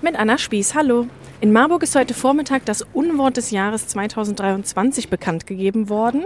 Mit Anna Spieß, hallo. In Marburg ist heute Vormittag das Unwort des Jahres 2023 bekannt gegeben worden.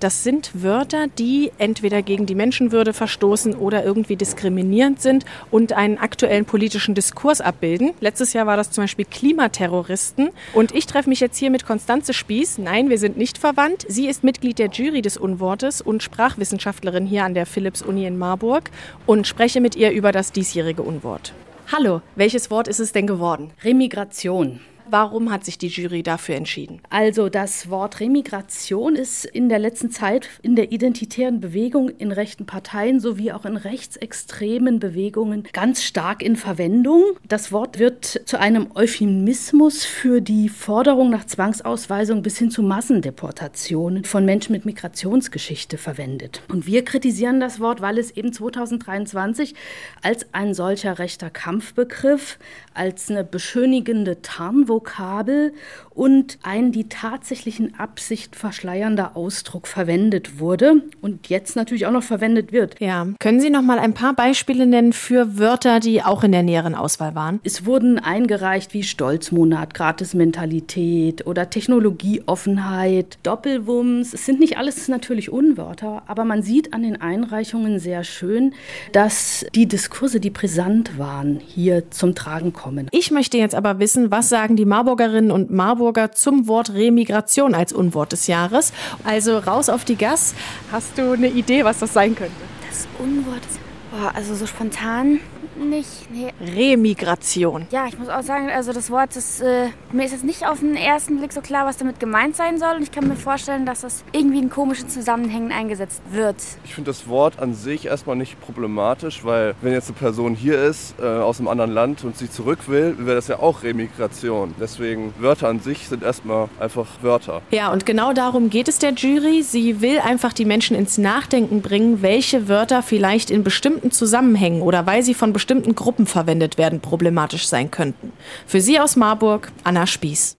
Das sind Wörter, die entweder gegen die Menschenwürde verstoßen oder irgendwie diskriminierend sind und einen aktuellen politischen Diskurs abbilden. Letztes Jahr war das zum Beispiel Klimaterroristen. Und ich treffe mich jetzt hier mit Konstanze Spieß. Nein, wir sind nicht verwandt. Sie ist Mitglied der Jury des Unwortes und Sprachwissenschaftlerin hier an der Philipps-Uni in Marburg und spreche mit ihr über das diesjährige Unwort. Hallo, welches Wort ist es denn geworden? Remigration. Warum hat sich die Jury dafür entschieden? Also das Wort Remigration ist in der letzten Zeit in der identitären Bewegung in rechten Parteien sowie auch in rechtsextremen Bewegungen ganz stark in Verwendung. Das Wort wird zu einem Euphemismus für die Forderung nach Zwangsausweisung bis hin zu Massendeportationen von Menschen mit Migrationsgeschichte verwendet. Und wir kritisieren das Wort, weil es eben 2023 als ein solcher rechter Kampfbegriff, als eine beschönigende Tarnvokabel Vokabel und ein die tatsächlichen Absicht verschleiernder Ausdruck verwendet wurde und jetzt natürlich auch noch verwendet wird. Ja, können Sie noch mal ein paar Beispiele nennen für Wörter, die auch in der näheren Auswahl waren? Es wurden eingereicht wie Stolzmonat, Gratismentalität oder Technologieoffenheit, Doppelwumms. Es sind nicht alles natürlich Unwörter, aber man sieht an den Einreichungen sehr schön, dass die Diskurse, die brisant waren, hier zum Tragen kommen. Ich möchte jetzt aber wissen, was sagen die Marburgerinnen und Marburger zum Wort Remigration als Unwort des Jahres. Also raus auf die Gas. Hast du eine Idee, was das sein könnte? Das Unwort, boah, also so spontan nicht. Nee. Remigration. Ja, ich muss auch sagen, also das Wort ist, äh, mir ist jetzt nicht auf den ersten Blick so klar, was damit gemeint sein soll. Und ich kann mir vorstellen, dass das irgendwie in komischen Zusammenhängen eingesetzt wird. Ich finde das Wort an sich erstmal nicht problematisch, weil wenn jetzt eine Person hier ist, äh, aus einem anderen Land und sie zurück will, wäre das ja auch Remigration. Deswegen Wörter an sich sind erstmal einfach Wörter. Ja, und genau darum geht es der Jury. Sie will einfach die Menschen ins Nachdenken bringen, welche Wörter vielleicht in bestimmten Zusammenhängen oder weil sie von bestimmten Gruppen verwendet werden, problematisch sein könnten. Für Sie aus Marburg, Anna Spieß.